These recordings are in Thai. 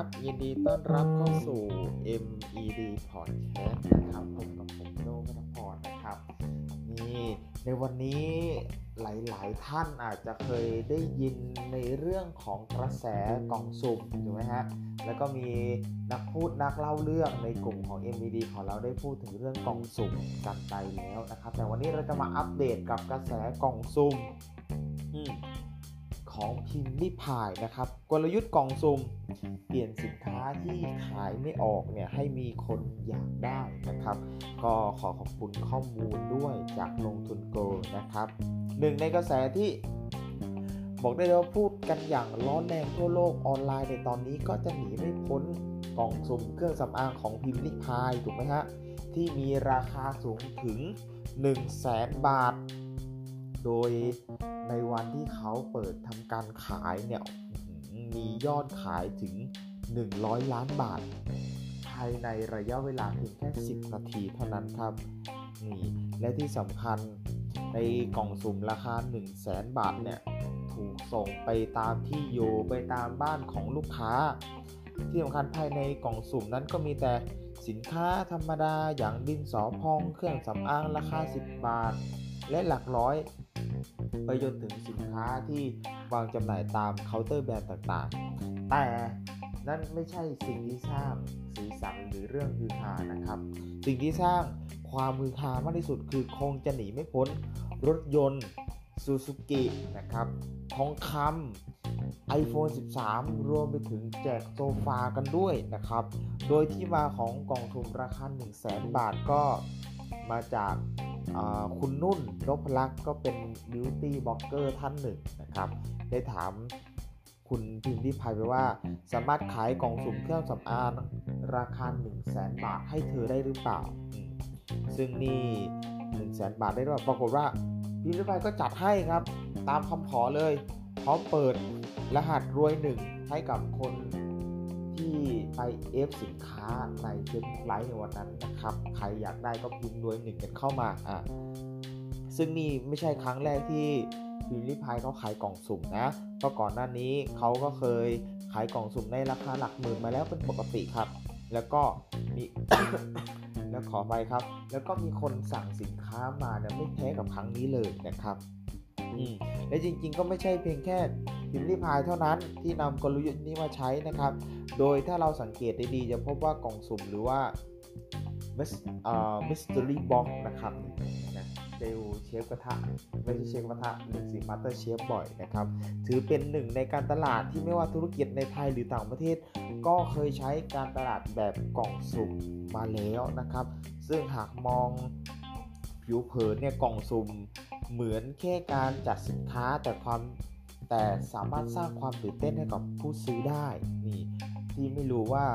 ับยินดีต้อนรับเข้าสู่ MED Podcast นะครับผมกับผมโดมนพรนะครับ นี่ในวันนี้หลาย ๆ ท่านอาจจะเคยได้ยินในเรื่องของกระแสกล่องสุ่มถูกไหมฮะ แล้วก็มีนักพูดนักเล่าเรื่องในกลุ่มของ MED ของเราได้พูดถึงเรื่องกล่องสุ่มกันไปแล้วนะครับ แต่วันนี้เราจะมาอัปเดตกับกระแสกล่องสุ่มอืม ของพิมพ์ลิพายนะครับ กลยุทธ์กล่องซุ่มเปลี่ยนสินค้าที่ขายไม่ออกเนี่ยให้มีคนอยากได้นะครับ ก็ขอขอบคุณข้อมูลด้วยจากลงทุนโกลนะครับหนึ่งในกระแสที่บอกได้เลยว่าพูดกันอย่างร้อนแรงทั่วโลกออนไลน์ในตอนนี้ก็จะหนีไม่พ้นกล่องสุ่มเครื่องสำอางของพิมพ์ลิพายถูกไหมฮะที่มีราคาสูงถึง 1 0 0 0 0แสนบาท โดย ในวันที่เขาเปิดทำการขายเนี่ยมียอดขายถึง 100 ล้านบาท ภายในระยะเวลาเพียงแค่ 10 นาทีเท่านั้นครับนี่และที่สำคัญในกล่องสุ่มราคา 1 0 0 0 0แสนบาทเนี่ยถูกส่งไปตามที่อยู่ไปตามบ้านของลูกค้า ที่สำคัญภายในกล่องสุ่มนั้นก็มีแต่สินค้าธรรมดาอย่างดินสอพองเครื่องสำอางราคา 10 บาท และหลักร้อย ไปจนถึงสินค้าที่วางจำหน่ายตามเคาน์เตอร์แบรนด์ต่างๆ แต่นั่นไม่ใช่สิ่งที่สร้างสีสันหรือเรื่องฮือฮานะครับ สิ่งที่สร้างความฮือฮามากที่สุดคือคงจะหนีไม่พ้นรถยนต์ซูซูกินะครับทองคำ iPhone 13 รวมไปถึงแจกโซฟากันด้วยนะครับ โดยที่มาของกล่องทุนราคา 1 0 0 0 0แบาทก็ มาจากคุณนุ่นนพลักษ์ก็เป็นบิวตี้บล็อกเกอร์ท่านหนึ่งนะครับ ได้ถามคุณพิมพ์ริพายไปว่า สามารถขายกล่องสุ่มเครื่องสำอางราคา 1 0 0 0 0แบาทให้เธอได้หรือเปล่า ซึ่งนี่ 1 0 0 0 0แบาทได้หรือเปรากฏว่าพิมพ์ริพายก็จัดให้ครับ ตามคำขอเลยพร้อมเปิดรหัสรวยหนึ่งให้กับคน ไปเอฟสินค้าในเฟซบุ๊กไลฟ์ในวันนั้นนะครับ ใครอยากได้ก็พิมพ์รวยหนึ่งกันเข้ามาอะซึ่งนี่ไม่ใช่ครั้งแรกที่พิมพ์ริพายเขาขายกล่องสุ่มนะเพราะก่อนหน้านี้เขาก็เคยขายกล่องสุ่มในราคาหลักหมื่นมาแล้วเป็นปกติครับ แล้วก็มี แล้วขอไปครับ แล้วก็มีคนสั่งสินค้ามาเนี่ยไม่แพ้กับครั้งนี้เลยนะครับ และจริงๆ ก็ไม่ใช่เพียงแค่พิมรี่พายเท่านั้นที่นำกลยุทธ์นี้มาใช้นะครับ โดยถ้าเราสังเกตได้ดีจะพบว่ากล่องสุ่มหรือว่า mystery box นะครับนะเดลเชฟกระทะไม่ใช่เชฟกระทะหรือสีมาสเตอร์เชฟบ่อยนะครับ ถือเป็นหนึ่งในการตลาดที่ไม่ว่าธุรกิจในไทยหรือต่างประเทศ ก็เคยใช้การตลาดแบบกล่องสุ่มมาแล้วนะครับ ซึ่งหากมองผิวเผินเนี่ยกล่องสุ่ม เหมือนแค่การจัดสินค้าแต่ความแต่สามารถสร้างความตื่นเต้นให้กับผู้ซื้อได้นี่ที่ไม่รู้ว่า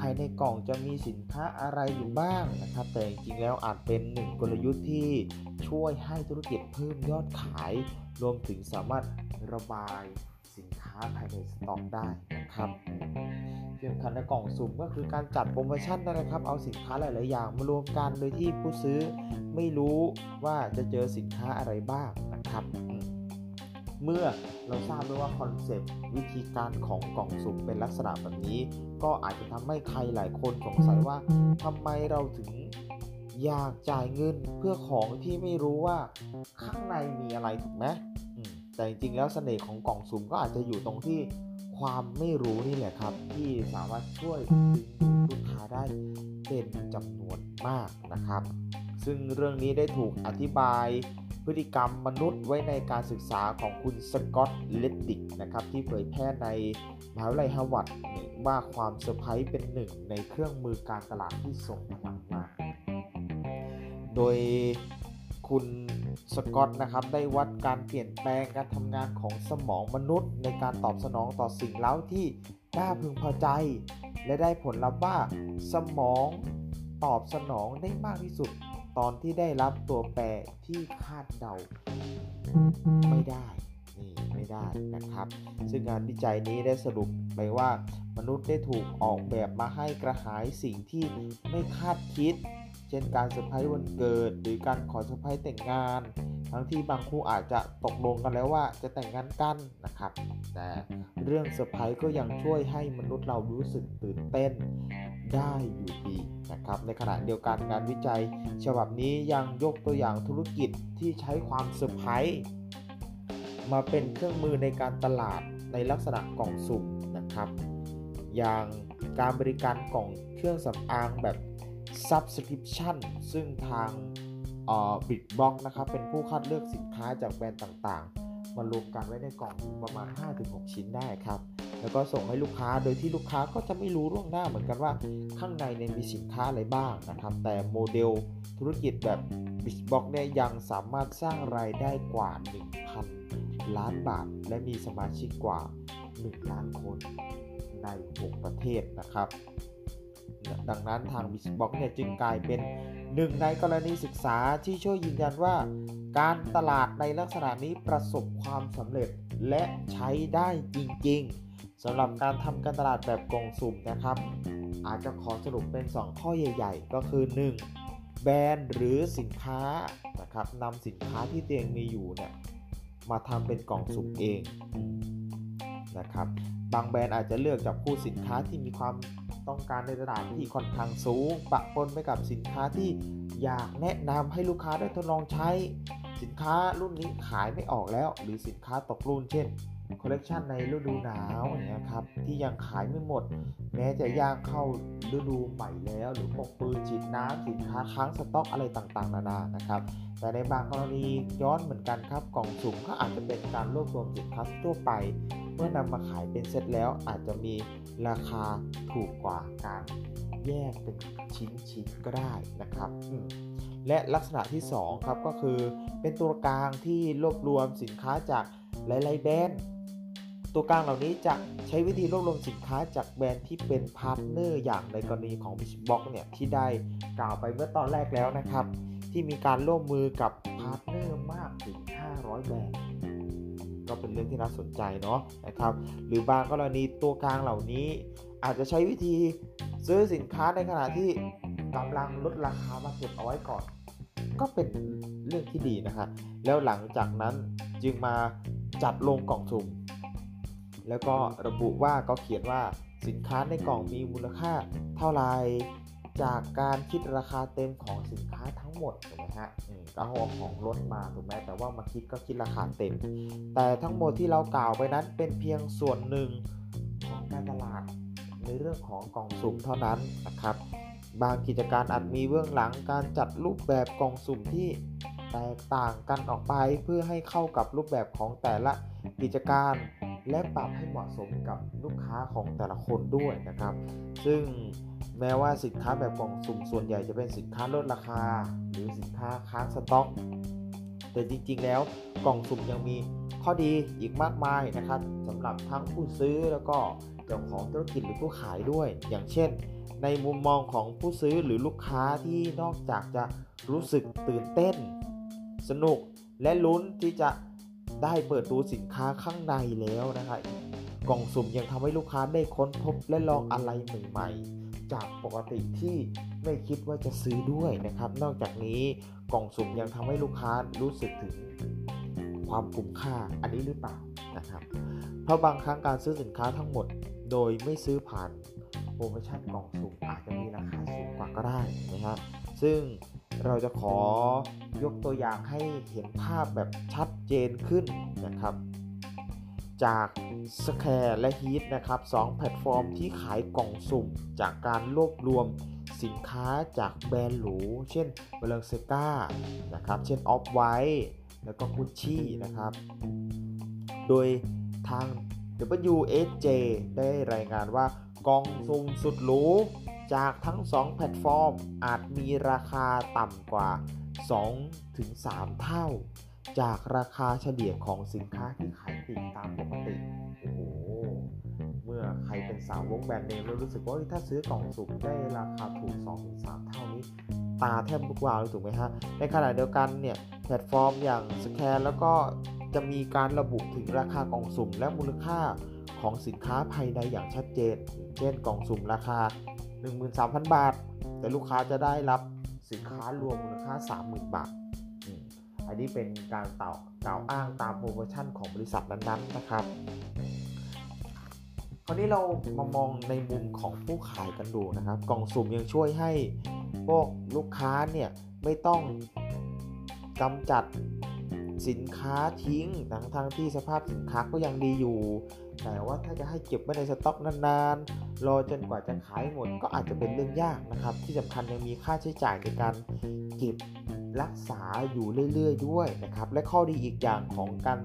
ภายในกล่องจะมีสินค้าอะไรอยู่บ้างนะครับ แต่จริงๆแล้วอาจเป็นหนึ่งกลยุทธ์ที่ช่วยให้ธุรกิจเพิ่มยอดขาย รวมถึงสามารถระบายสินค้าภายในสต็อกได้นะครับ ที่สำคัญในกล่องสุ่มก็คือการจัดโปรโมชั่นนะครับ เอาสินค้าหลาย ๆ อย่างมารวมกันโดยที่ผู้ซื้อไม่รู้ว่าจะเจอสินค้าอะไรบ้างนะครับ เมื่อเราทราบด้วยว่าคอนเซปต์วิธีการของกล่องสุ่มเป็นลักษณะแบบนี้ ก็อาจจะทำให้ใครหลายคนสงสัยว่าทำไมเราถึงอยากจ่ายเงินเพื่อของที่ไม่รู้ว่าข้างในมีอะไรถูกไหมแต่จริงๆแล้วเสน่ห์ของกล่องสุ่มก็อาจจะอยู่ตรงที่ ความไม่รู้นี่แหละครับ ที่สามารถช่วยดึงลูกค้าได้เป็นจำนวนมากนะครับ ซึ่งเรื่องนี้ได้ถูกอธิบายพฤติกรรมมนุษย์ไว้ในการศึกษาของคุณ Scott Redick นะครับที่เผยแพร่ในมหาวิทยาลัยฮาร์วาร์ดว่าความเซอร์ไพรส์เป็นหนึ่งในเครื่องมือการตลาดที่ทรงพลังมากโดย คุณสกอตนะครับ ได้วัดการเปลี่ยนแปลงการทำงานของสมองมนุษย์ ในการตอบสนองต่อสิ่งเล้าที่น่าพึงพอใจ และได้ผลลัพธ์ว่าสมองตอบสนองได้มากที่สุด ตอนที่ได้รับตัวแปรที่คาดเดา ไม่ได้นี่ไม่ได้นะครับ ซึ่งงานวิจัยนี้ได้สรุปไปว่ามนุษย์ได้ถูกออกแบบมาให้กระหายสิ่งที่ไม่คาดคิด เช่นการเซอร์ไพรส์วันเกิด หรือการขอเซอร์ไพรส์แต่งงาน ทั้งที่บางคู่อาจจะตกลงกันแล้วว่าจะแต่งงานกันนะครับ แต่เรื่องเซอร์ไพรส์ก็ยังช่วยให้มนุษย์เรารู้สึกตื่นเต้นได้อยู่ดีนะครับ ในขณะเดียวกันงานวิจัย ฉบับนี้ยังยกตัวอย่างธุรกิจที่ใช้ความเซอร์ไพรส์มาเป็นเครื่องมือในการตลาดในลักษณะกล่องสุ่มนะครับ อย่างการบริการกล่องเครื่องสำอางแบบ Subscription ซึ่งทางบิดบล็อกนะครับเป็นผู้คัดเลือกสินค้าจากแบรนด์ต่างๆ มารวมกันไว้ในกล่องประมาณ 5-6 ชิ้นได้ครับ แล้วก็ส่งให้ลูกค้าโดยที่ลูกค้าก็จะไม่รู้ล่วงหน้าเหมือนกันว่าข้างในเนี่ยมีสินค้าอะไรบ้างนะครับ แต่โมเดลธุรกิจแบบ Birchbox เนี่ยยังสามารถสร้างรายได้กว่า 1,000 ล้านบาท และมีสมาชิกกว่า 1 ล้านคนใน 6 ประเทศนะครับ ดังนั้นทางบิชบ็อกเนี่ยจึงกลายเป็นหนึ่งในกรณีศึกษาที่ช่วยยืนยันว่า การตลาดในลักษณะนี้ประสบความสำเร็จและใช้ได้จริงๆสำหรับการทำการตลาดแบบกองสุ่มนะครับ อาจจะขอสรุปเป็น 2 ข้อใหญ่ ๆ ก็คือ 1. แบรนด์หรือสินค้านะครับนำสินค้าที่ตัวเองมีอยู่เนี่ยมาทำเป็นกล่องสุ่มเองนะครับบางแบรนด์อาจจะเลือกจับคู่สินค้าที่มีความ ต้องการในตลาดที่ค่อนข้างสูงปะปนไปกับสินค้าที่อยากแนะนำให้ลูกค้าได้ทดลองใช้ สินค้ารุ่นนี้ขายไม่ออกแล้ว หรือสินค้าตกรุ่นเช่นคอลเลกชันในฤดูหนาวอย่างเงี้ยครับที่ยังขายไม่หมด แม้จะย่างเข้าฤดูใหม่แล้ว หรือพวกปืนฉีดน้ำสินค้าค้างสต็อกอะไรต่างๆ นานานะครับ แต่ในบางกรณีย้อนเหมือนกันครับกล่องสุ่มก็อาจจะเป็นการรวบรวมสินค้าทั่วไป เมื่อนำมาขายเป็นเซตแล้วอาจจะมีราคาถูกกว่าการแยกเป็นชิ้นๆก็ได้นะครับ และลักษณะที่2ครับก็คือเป็นตัวกลางที่รวบรวมสินค้าจากหลาย ๆ แบรนด์ตัวกลางเหล่านี้จะใช้วิธีรวบรวมสินค้าจากแบรนด์ที่เป็นพาร์ทเนอร์อย่างในกรณีของ b i s b o x เนี่ยที่ได้กล่าวไปเมื่อตอนแรกแล้วนะครับ ที่มีการร่วมมือกับพาร์ทเนอร์มากถึง 500 แบรนด์ ก็เป็นเรื่องที่น่าสนใจเนาะนะครับ หรือบางกรณีตัวกลางเหล่านี้ อาจจะใช้วิธีซื้อสินค้าในขณะที่กำลังลดราคามาเก็บเอาไว้ก่อน ก็เป็นเรื่องที่ดีนะครับแล้วหลังจากนั้นจึงมาจัดลงกล่องสุ่มแล้วก็ระบุว่าก็เขียนว่าสินค้าในกล่องมีมูลค่าเท่าไหร่ จากการคิดราคาเต็มของสินค้าทั้งหมดถูกไหมฮะก็เอาของลดมาถูกไหมแต่ว่ามาคิดก็คิดราคาเต็ม แต่ทั้งหมดที่เรากล่าวไปนั้นเป็นเพียงส่วนหนึ่งของการตลาดในเรื่องของกล่องสุ่มเท่านั้นนะครับ บางกิจการอาจมีเบื้องหลังการจัดรูปแบบกล่องสุ่มที่แตกต่างกันออกไปเพื่อให้เข้ากับรูปแบบของแต่ละกิจการ และปรับให้เหมาะสมกับลูกค้าของแต่ละคนด้วยนะครับ ซึ่ง แม้ว่าสินค้าแบบกล่องสุ่มส่วนใหญ่จะเป็นสินค้าลดราคา หรือสินค้าค้างสต็อก แต่จริงๆแล้วกล่องสุ่มยังมีข้อดีอีกมากมายนะครับสำหรับทั้งผู้ซื้อแล้วก็เจ้าของธุรกิจหรือผู้ขายด้วย อย่างเช่น ในมุมมองของผู้ซื้อหรือลูกค้าที่นอกจากจะรู้สึกตื่นเต้น สนุกและลุ้นที่จะได้เปิดดูสินค้าข้างในแล้วนะครับกล่องสุ่มยังทำให้ลูกค้าได้ค้นพบและลองอะไรใหม่ๆ จากปกติที่ไม่คิดว่าจะซื้อด้วยนะครับ นอกจากนี้กล่องสุ่มยังทำให้ลูกค้ารู้สึกถึงความคุ้มค่าอันนี้หรือเปล่านะครับ เพราะบางครั้งการซื้อสินค้าทั้งหมด โดยไม่ซื้อผ่านโปรโมชั่นกล่องสุ่มอาจจะมีราคาสูงกว่าก็ได้นะครับซึ่งเราจะขอยกตัวอย่างให้เห็นภาพแบบชัดเจนขึ้นนะครับ จาก s c a r e และ Heat นะครับ2แพลตฟอร์มที่ขายกล่องสุ่ม จากการรวบรวมสินค้าจากแบรนด์หรู เช่นเบลเซกานะครับ เช่น Off White แล้วก็ Gucci นะครับ โดยทาง WSJ ได้รายงานว่ากล่องสุ่มสุดหรู จากทั้ง 2 แพลตฟอร์ม อาจมีราคาต่ำกว่า 2-3 เท่า จากราคาเฉลี่ยของสินค้าที่ขาย ปลีกตามปกติ โอ้โห เมื่อใครเป็นสาวกแบรนด์เนมแล้วรู้สึกว่าถ้าซื้อกล่องสุ่มได้ราคาถูก 2-3 เท่านี้ ตาแทบลุกวาวเลยถูกไหมฮะ ในขณะเดียวกันเนี่ยแพลตฟอร์มอย่าง Scarce แล้วก็จะมีการระบุถึงราคากล่องสุ่มและมูลค่าของสินค้าภายในอย่างชัดเจน เช่นกล่องสุ่มราคา 13,000 บาท แต่ลูกค้าจะได้รับสินค้ารวมมูลค่า 30,000 บาท อันนี้เป็นการเต่ากล่าวอ้างตามโปรโมชั่นของบริษัทนั้นๆนะครับ คราวนี้เรามามองในมุมของผู้ขายกันดูนะครับ กล่องสุ่มยังช่วยให้พวกลูกค้าเนี่ยไม่ต้องกำจัดสินค้าทิ้งทั้งทั้งที่สภาพสินค้าก็ยังดีอยู่ แต่ว่าถ้าจะให้เก็บไว้ในสต็อกนานๆ รอจนกว่าจะขายหมดก็อาจจะเป็นเรื่องยากนะครับ ที่สำคัญยังมีค่าใช้จ่ายในการเก็บ รักษาอยู่เรื่อยๆด้วยนะครับ และข้อดีอีกอย่างของการ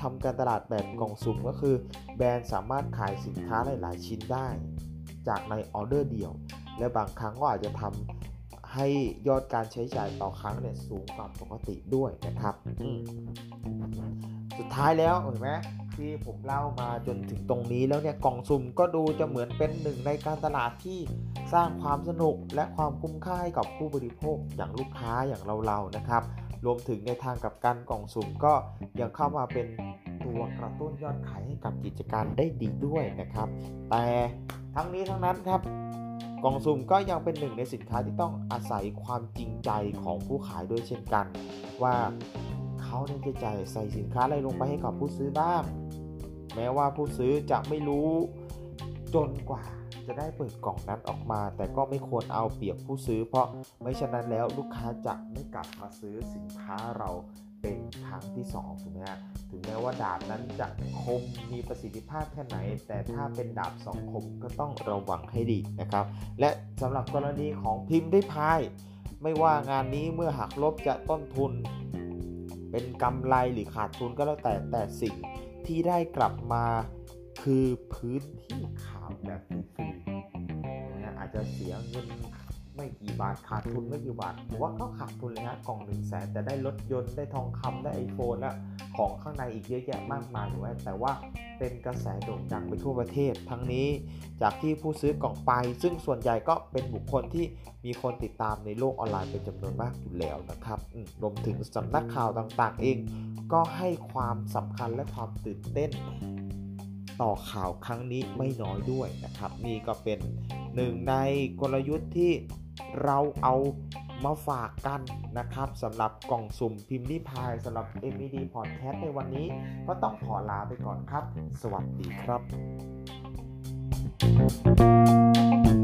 ทำการตลาดแบบกล่องสุ่มก็คือ แบรนด์สามารถขายสินค้าหลาย ๆ ชิ้นได้ จากในออเดอร์เดียว และบางครั้งก็อาจจะทำให้ยอดการใช้จ่ายต่อครั้งเนี่ยสูงกว่าปกติด้วยนะครับ สุดท้ายแล้วเห็นไหม ที่ผมเล่ามาจนถึงตรงนี้แล้วเนี่ยกล่องสุ่มก็ดูจะเหมือนเป็นหนึ่งในการตลาดที่สร้างความสนุกและความคุ้มค่าให้กับผู้บริโภคอย่างลูกค้าอย่างเราๆนะครับ รวมถึงในทางกับการกล่องสุ่มก็ยังเข้ามาเป็นตัวกระตุ้นยอดขายให้กับกิจการได้ดีด้วยนะครับ แต่ทั้งนี้ทั้งนั้นครับกล่องสุ่มก็ยังเป็นหนึ่งในสินค้าที่ต้องอาศัยความจริงใจของผู้ขายด้วยเช่นกัน ว่า เขาจะจ่ายใส่สินค้าอะไรลงไปให้กับผู้ซื้อบ้าง แม้ว่าผู้ซื้อจะไม่รู้จนกว่าจะได้เปิดกล่องนั้นออกมา แต่ก็ไม่ควรเอาเปรียบผู้ซื้อ เพราะไม่ฉะนั้นแล้วลูกค้าจะไม่กลับมาซื้อสินค้าเราเป็นครั้งที่2ถูกไหมฮะถึงแม้ว่าดาบนั้นจะคมมีประสิทธิภาพแค่ไหน แต่ถ้าเป็นดาบสองคมก็ต้องระวังให้ดีนะครับ และสำหรับกรณีของพิมพ์ได้พาย ไม่ว่างานนี้เมื่อหักลบจะต้นทุน เป็นกำไรหรือขาดทุนก็แล้วแต่แต่สิ่งที่ได้กลับมาคือพื้นที่ข่าวแบบฟรีๆอาจจะเสียเงิน ไม่กี่บาทขาดทุนไม่กี่บาทผมว่าก็ขาดทุนเลยฮะกล่องหนึ่งแสนแต่ได้รถยนต์ได้ทองคำได้ไอโฟนและของข้างในอีกเยอะแยะมากมายอยู่แต่ว่าเป็นกระแสโด่งดังไปทั่วประเทศ ทั้งนี้จากที่ผู้ซื้อกล่องไป ซึ่งส่วนใหญ่ก็เป็นบุคคลที่มีคนติดตามในโลกออนไลน์เป็นจำนวนมากอยู่แล้วนะครับรวมถึงสำนักข่าวต่างๆ เอง ก็ให้ความสำคัญและความตื่นเต้น ต่อข่าวครั้งนี้ไม่น้อยด้วยนะครับ นี่ก็เป็นหนึ่งในกลยุทธ์ที่ เราเอามาฝากกันนะครับสำหรับกล่องสุ่มพิมพ์นิพายสำหรับ MED Podcast ในวันนี้ ก็ต้องขอลาไปก่อนครับ สวัสดีครับ